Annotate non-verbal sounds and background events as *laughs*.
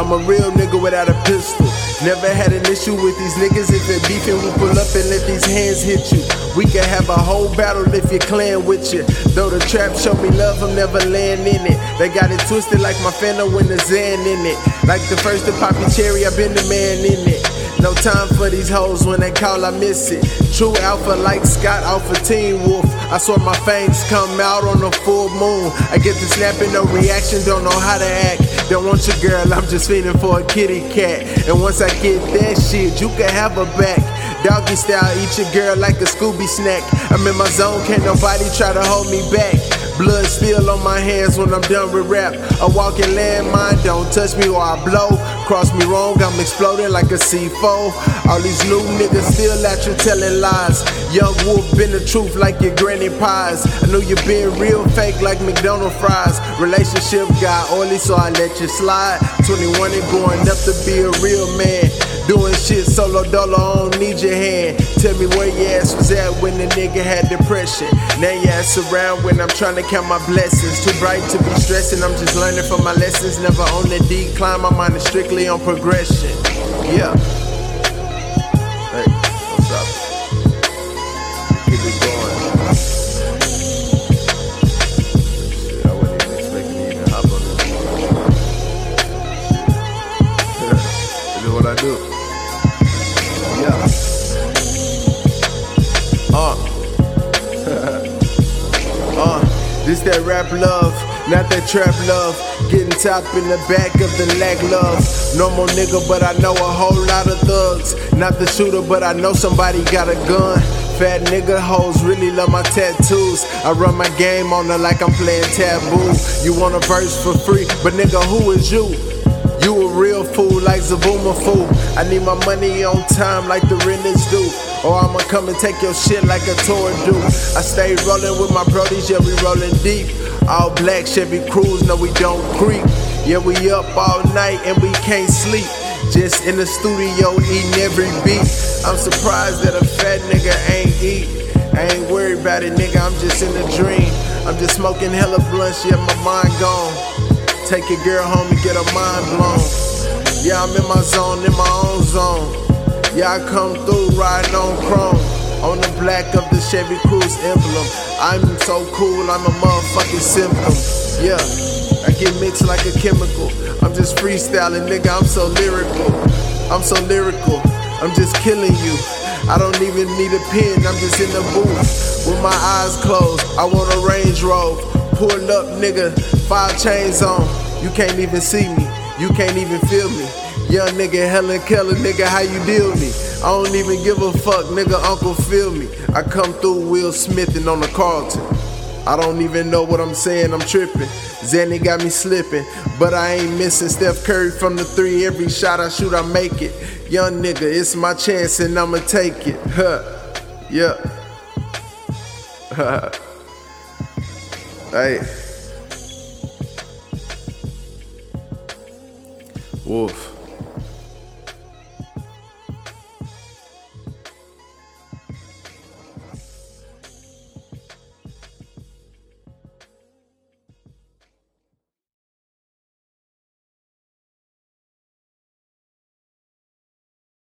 I'm a real nigga without a pistol. Never had an issue with these niggas. If it beefing, we pull up and let these hands hit you. We can have a whole battle if your clan with you. Though the trap show me love, I'm never laying in it. They got it twisted like my Fanta when the Zan in it. Like the first to Poppy Cherry, I've been the man in it. No time for these hoes when they call, I miss it. True alpha like Scott off of Teen Wolf. I saw my fangs come out on a full moon. I get to snapping, no reaction, don't know how to act. Don't want your girl, I'm just feeding for a kitty cat. And once I get that shit, you can have her back. Doggy style, eat your girl like a Scooby snack. I'm in my zone, can't nobody try to hold me back. Blood spill on my hands when I'm done with rap. A walking landmine, don't touch me or I blow. Cross me wrong, I'm exploding like a C4. All these new niggas still at you telling lies. Young wolf been the truth like your granny pies. I know you been real fake like McDonald's fries. Relationship got oily, so I let you slide. 21 and going up to be a real man. Doing shit solo dolo, I don't need your hand. Tell me where your ass was at when the nigga had depression. Now your ass around when I'm trying to count my blessings. Too bright to be stressing, I'm just learning from my lessons. Never on the decline, my mind is strictly on progression. Yeah. Hey, what's up? Keep it going. Shit, I wasn't even expecting to hop on this. *laughs* This is what I do. Yeah. This that rap love, not that trap love. Getting top in the back of the lag love. Normal nigga, but I know a whole lot of thugs. Not the shooter, but I know somebody got a gun. Fat nigga hoes really love my tattoos. I run my game on her like I'm playing taboo. You want a verse for free, but nigga, who is you? You a real fool like Zabuma fool. I need my money on time like the renters do. Or I'ma come and take your shit like a tour do. I stay rolling with my brodies, yeah, we rolling deep. All black Chevy Cruze, no, we don't creep. Yeah, we up all night and we can't sleep. Just in the studio eating every beat. I'm surprised that a fat nigga ain't eat. I ain't worried about it, nigga, I'm just in a dream. I'm just smoking hella blunts, yeah, my mind gone. Take your girl home and get her mind blown. Yeah, I'm in my zone, in my own zone. Yeah, I come through riding on chrome. On the black of the Chevy Cruze emblem. I'm so cool, I'm a motherfucking symptom. Yeah, I get mixed like a chemical. I'm just freestyling, nigga, I'm so lyrical. I'm so lyrical, I'm just killing you. I don't even need a pen, I'm just in the booth. With my eyes closed, I want a Range Rover. Pull up, nigga, five chains on. You can't even see me, you can't even feel me. Young nigga, Helen Keller, nigga, how you deal me? I don't even give a fuck, nigga, Uncle feel me. I come through Will Smith and on the Carlton. I don't even know what I'm saying, I'm tripping. Zanny got me slipping, but I ain't missing Steph Curry from the three. Every shot I shoot, I make it. Young nigga, it's my chance and I'ma take it. Huh. Yeah. *laughs* hey. Wolf.